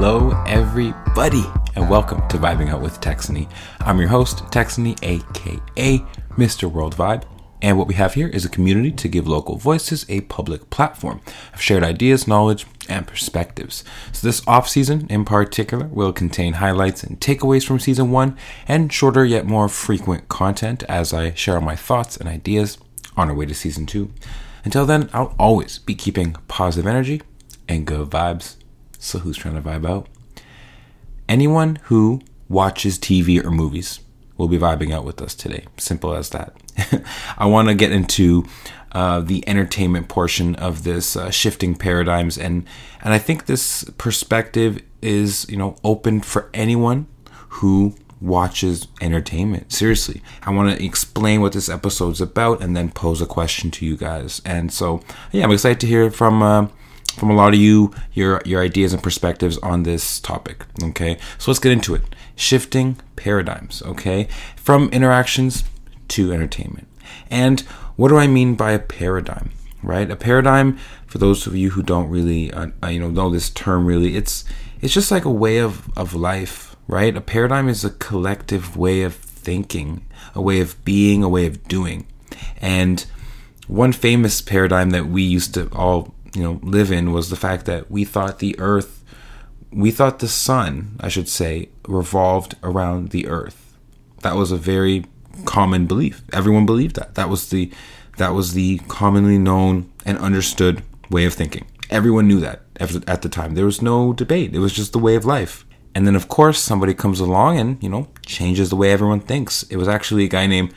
Hello, everybody, and welcome to Vibing Out with Texany. I'm your host, Texany, aka Mr. World Vibe. And what we have here is a community to give local voices a public platform of shared ideas, knowledge, and perspectives. So, this off season in particular will contain highlights and takeaways from season one and shorter yet more frequent content as I share my thoughts and ideas on our way to season two. Until then, I'll always be keeping positive energy and good vibes. So, who's trying to vibe out? Anyone who watches TV or movies will be vibing out with us today. Simple as that. I want to get into uh, the entertainment portion of this uh, shifting paradigms, and and I think this perspective is you know open for anyone who watches entertainment. Seriously, I want to explain what this episode's about, and then pose a question to you guys. And so, yeah, I'm excited to hear from. Uh, from a lot of you, your your ideas and perspectives on this topic. Okay, so let's get into it. Shifting paradigms. Okay, from interactions to entertainment. And what do I mean by a paradigm? Right, a paradigm. For those of you who don't really, uh, uh, you know, know this term, really, it's it's just like a way of of life. Right, a paradigm is a collective way of thinking, a way of being, a way of doing, and one famous paradigm that we used to all you know live in was the fact that we thought the earth we thought the sun i should say revolved around the earth. That was a very common belief. Everyone believed that. That was the that was the commonly known and understood way of thinking. Everyone knew that at the time. There was no debate. It was just the way of life. And then of course somebody comes along and you know changes the way everyone thinks. It was actually a guy named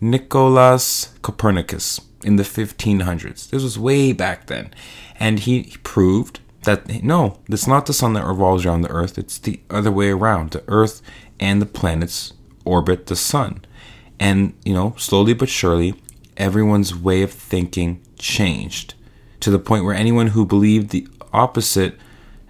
Nicolaus Copernicus in the 1500s. This was way back then. And he, he proved that no, it's not the sun that revolves around the earth, it's the other way around. The earth and the planets orbit the sun. And, you know, slowly but surely, everyone's way of thinking changed to the point where anyone who believed the opposite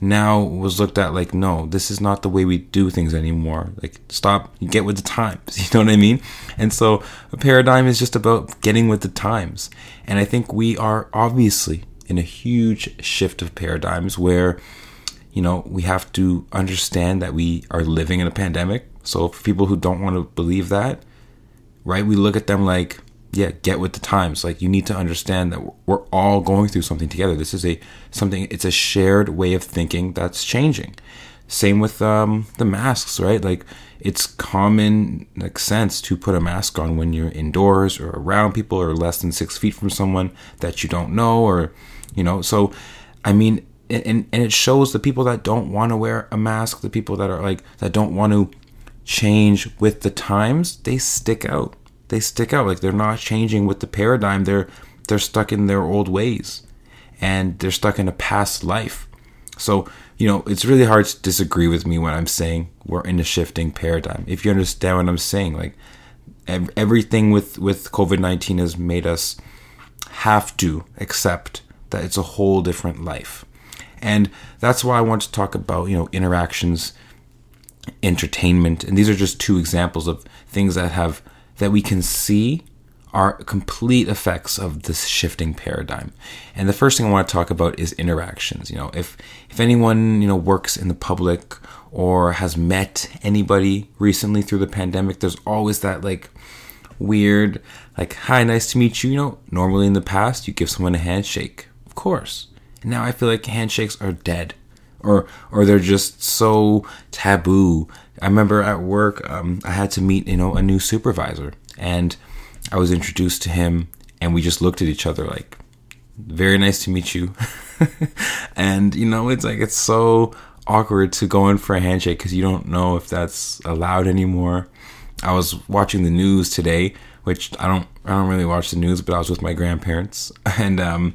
now was looked at like, no, this is not the way we do things anymore. Like, stop, get with the times. You know what I mean? And so a paradigm is just about getting with the times. And I think we are obviously in a huge shift of paradigms where, you know, we have to understand that we are living in a pandemic. So for people who don't want to believe that, right, we look at them like, yeah, get with the times. Like you need to understand that we're all going through something together. This is a something. It's a shared way of thinking that's changing. Same with um, the masks, right? Like it's common like sense to put a mask on when you're indoors or around people or less than six feet from someone that you don't know, or you know. So, I mean, and and it shows the people that don't want to wear a mask, the people that are like that don't want to change with the times, they stick out they stick out. Like they're not changing with the paradigm. They're they're stuck in their old ways and they're stuck in a past life. So you know it's really hard to disagree with me when i'm saying we're in a shifting paradigm. If you understand what i'm saying like everything with with covid-19 has made us have to accept that it's a whole different life. And that's why i want to talk about you know interactions entertainment. And these are just two examples of things that have that we can see are complete effects of this shifting paradigm. And the first thing I want to talk about is interactions. You know, if if anyone, you know, works in the public or has met anybody recently through the pandemic, there's always that like weird like hi, nice to meet you, you know, normally in the past you give someone a handshake. Of course. And now I feel like handshakes are dead or or they're just so taboo I remember at work, um, I had to meet, you know, a new supervisor, and I was introduced to him, and we just looked at each other like, "Very nice to meet you," and you know, it's like it's so awkward to go in for a handshake because you don't know if that's allowed anymore. I was watching the news today, which I don't, I don't really watch the news, but I was with my grandparents, and um,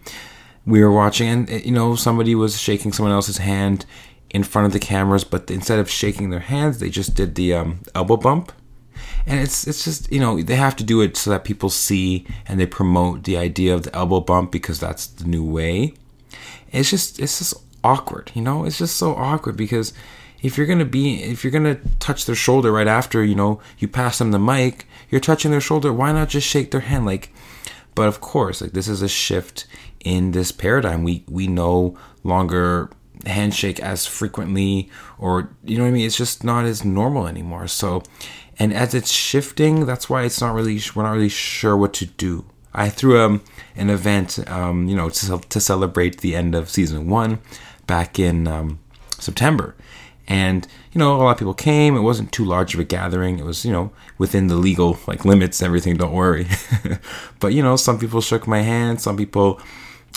we were watching, and you know, somebody was shaking someone else's hand in front of the cameras, but instead of shaking their hands, they just did the um, elbow bump. And it's it's just you know they have to do it so that people see and they promote the idea of the elbow bump because that's the new way. It's just it's just awkward, you know. It's just so awkward because if you're gonna be if you're gonna touch their shoulder right after you know you pass them the mic, you're touching their shoulder. Why not just shake their hand like? But of course, like this is a shift in this paradigm. We we no longer handshake as frequently or you know what I mean? It's just not as normal anymore. So and as it's shifting that's why it's not really we're not really sure what to do. I threw um, an event um, you know to, to celebrate the end of season one back in um, September and you know a lot of people came it wasn't too large of a gathering it was you know within the legal like limits everything don't worry but you know some people shook my hand some people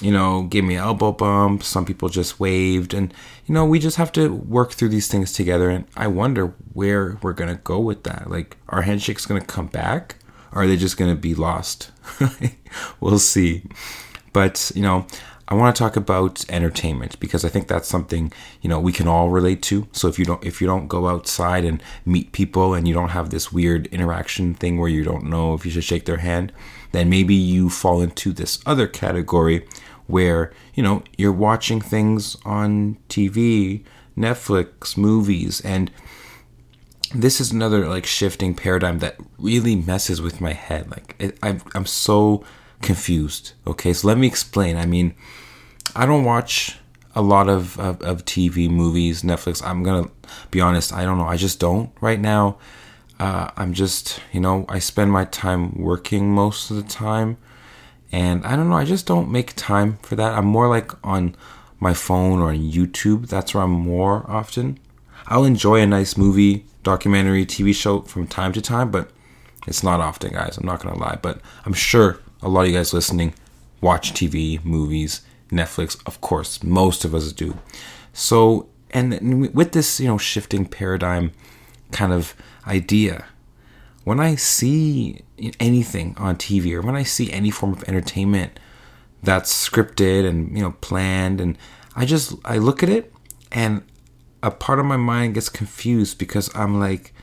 you know, gave me an elbow bump. Some people just waved. And, you know, we just have to work through these things together. And I wonder where we're going to go with that. Like, are handshakes going to come back? Or are they just going to be lost? we'll see. But, you know, I want to talk about entertainment because I think that's something you know we can all relate to. So if you don't if you don't go outside and meet people and you don't have this weird interaction thing where you don't know if you should shake their hand, then maybe you fall into this other category where you know you're watching things on TV, Netflix, movies, and this is another like shifting paradigm that really messes with my head. Like I'm I'm so confused. Okay, so let me explain. I mean, I don't watch a lot of, of, of TV, movies, Netflix. I'm gonna be honest. I don't know. I just don't right now. Uh, I'm just, you know, I spend my time working most of the time. And I don't know, I just don't make time for that. I'm more like on my phone or on YouTube. That's where I'm more often. I'll enjoy a nice movie, documentary, TV show from time to time, but it's not often, guys. I'm not to lie. But I'm sure a lot of you guys listening watch TV, movies, Netflix. Of course, most of us do. So, and with this, you know, shifting paradigm kind of idea, when I see anything on TV or when I see any form of entertainment that's scripted and you know planned and I just I look at it and a part of my mind gets confused because I'm like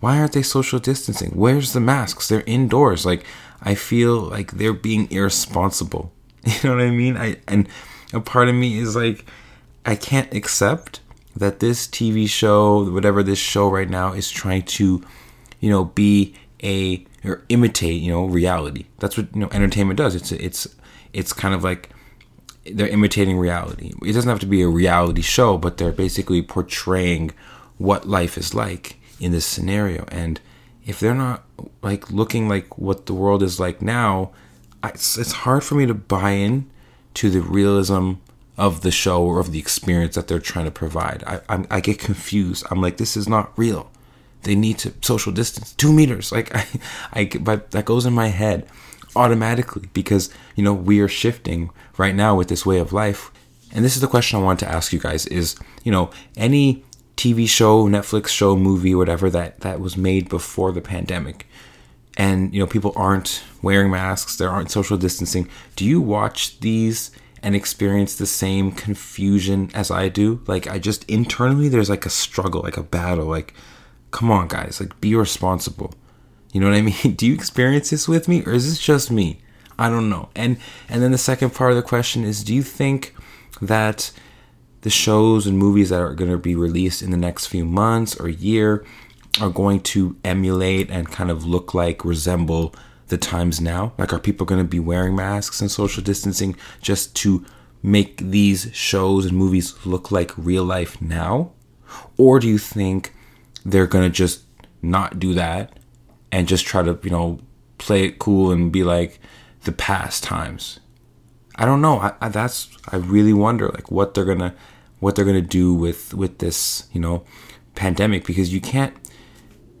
why aren't they social distancing? Where's the masks? They're indoors. Like I feel like they're being irresponsible. You know what I mean? I and a part of me is like I can't accept that this TV show, whatever this show right now is trying to you know, be a or imitate, you know, reality. That's what you know entertainment does. It's it's it's kind of like they're imitating reality. It doesn't have to be a reality show, but they're basically portraying what life is like in this scenario. And if they're not like looking like what the world is like now, it's, it's hard for me to buy in to the realism of the show or of the experience that they're trying to provide. I, I, I get confused. I'm like, this is not real they need to social distance two meters. Like I, I, but that goes in my head automatically because you know we are shifting right now with this way of life. And this is the question I want to ask you guys: is you know any TV show, Netflix show, movie, whatever that that was made before the pandemic, and you know people aren't wearing masks, there aren't social distancing. Do you watch these? and experience the same confusion as I do. Like I just internally there's like a struggle, like a battle, like come on guys like be responsible you know what i mean do you experience this with me or is this just me i don't know and and then the second part of the question is do you think that the shows and movies that are going to be released in the next few months or year are going to emulate and kind of look like resemble the times now like are people going to be wearing masks and social distancing just to make these shows and movies look like real life now or do you think they're gonna just not do that and just try to you know play it cool and be like the past times. I don't know. I, I, that's I really wonder like what they're gonna what they're gonna do with with this you know pandemic because you can't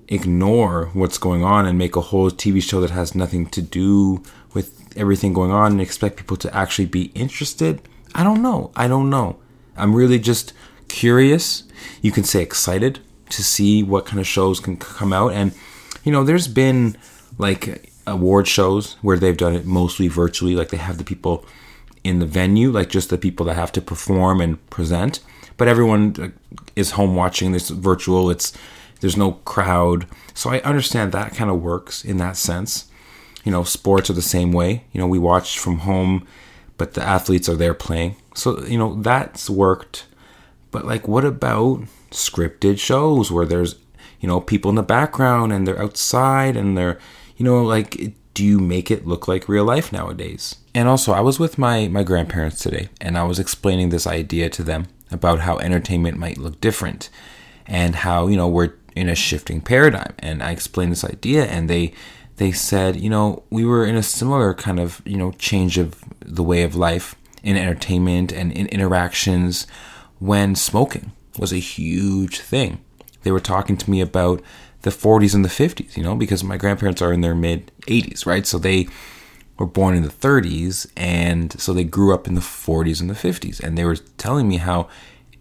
ignore what's going on and make a whole TV show that has nothing to do with everything going on and expect people to actually be interested. I don't know. I don't know. I'm really just curious. You can say excited to see what kind of shows can come out. And, you know, there's been like award shows where they've done it mostly virtually, like they have the people in the venue, like just the people that have to perform and present. But everyone is home watching this virtual. It's there's no crowd, so I understand that kind of works in that sense. You know, sports are the same way. You know, we watch from home, but the athletes are there playing. So you know that's worked. But like, what about scripted shows where there's you know people in the background and they're outside and they're you know like do you make it look like real life nowadays and also i was with my my grandparents today and i was explaining this idea to them about how entertainment might look different and how, you know, we're in a shifting paradigm. And I explained this idea and they they said, you know, we were in a similar kind of, you know, change of the way of life in entertainment and in interactions when smoking was a huge thing. They were talking to me about the 40s and the 50s, you know, because my grandparents are in their mid 80s, right? So they were born in the 30s and so they grew up in the 40s and the 50s and they were telling me how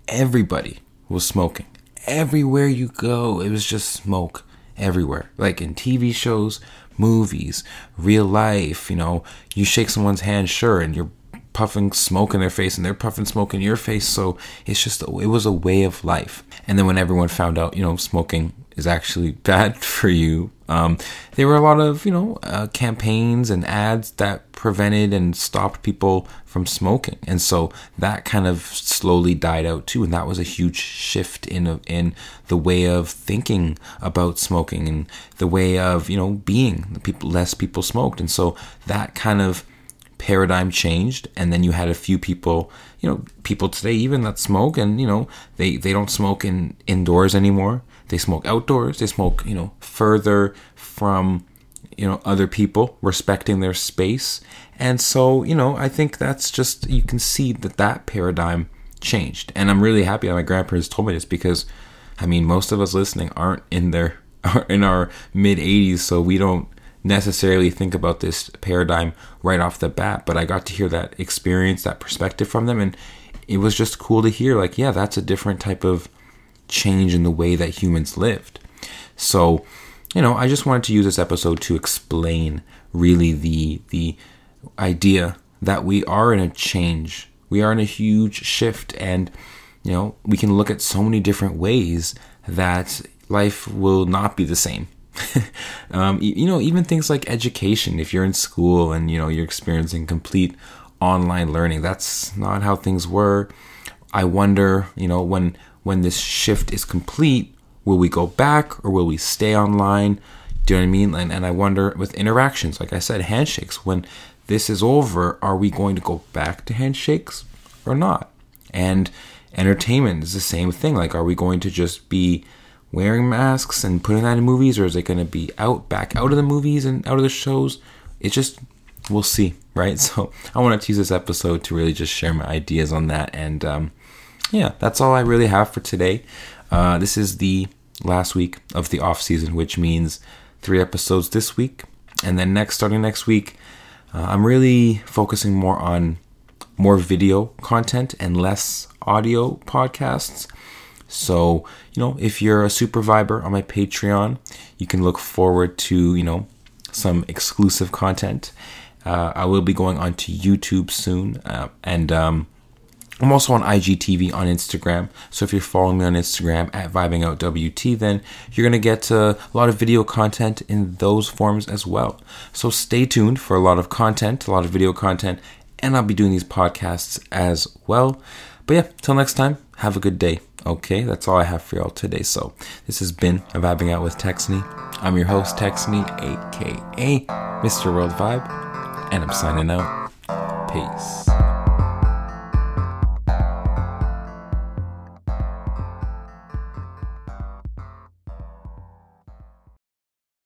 everybody was smoking. Everywhere you go, it was just smoke everywhere. Like in TV shows, movies, real life, you know, you shake someone's hand, sure, and you're puffing smoke in their face and they're puffing smoke in your face. So it's just, it was a way of life. And then when everyone found out, you know, smoking is actually bad for you, um, there were a lot of, you know, uh, campaigns and ads that prevented and stopped people from smoking. And so that kind of slowly died out too. And that was a huge shift in, in the way of thinking about smoking and the way of, you know, being. People, less people smoked. And so that kind of paradigm changed and then you had a few people you know people today even that smoke and you know they they don't smoke in indoors anymore they smoke outdoors. They smoke, you know, further from, you know, other people, respecting their space. And so, you know, I think that's just, you can see that that paradigm changed. And I'm really happy that my grandparents told me this because, I mean, most of us listening aren't in their, in our mid 80s, so we don't necessarily think about this paradigm right off the bat. But I got to hear that experience, that perspective from them. And it was just cool to hear, like, yeah, that's a different type of change in the way that humans lived. So, you know, I just wanted to use this episode to explain really the the idea that we are in a change. We are in a huge shift and you know, we can look at so many different ways that life will not be the same. um, you know, even things like education. If you're in school and you know you're experiencing complete online learning, that's not how things were. I wonder, you know, when when this shift is complete, will we go back or will we stay online? Do you know what I mean? And, and I wonder with interactions, like I said, handshakes, when this is over, are we going to go back to handshakes or not? And entertainment is the same thing. Like, are we going to just be wearing masks and putting that in movies, or is it going to be out, back out of the movies and out of the shows? It just, we'll see, right? So I wanted to use this episode to really just share my ideas on that and, um, yeah, that's all I really have for today. Uh, this is the last week of the off season, which means three episodes this week, and then next, starting next week, uh, I'm really focusing more on more video content and less audio podcasts. So, you know, if you're a super viber on my Patreon, you can look forward to, you know, some exclusive content. Uh, I will be going on to YouTube soon, uh, and um, I'm also on IGTV on Instagram. So if you're following me on Instagram at VibingOutWT, then you're going to get a lot of video content in those forms as well. So stay tuned for a lot of content, a lot of video content, and I'll be doing these podcasts as well. But yeah, till next time, have a good day. Okay, that's all I have for y'all today. So this has been a Vibing Out with Texany. I'm your host, Texany, aka Mr. World Vibe, and I'm signing out. Peace.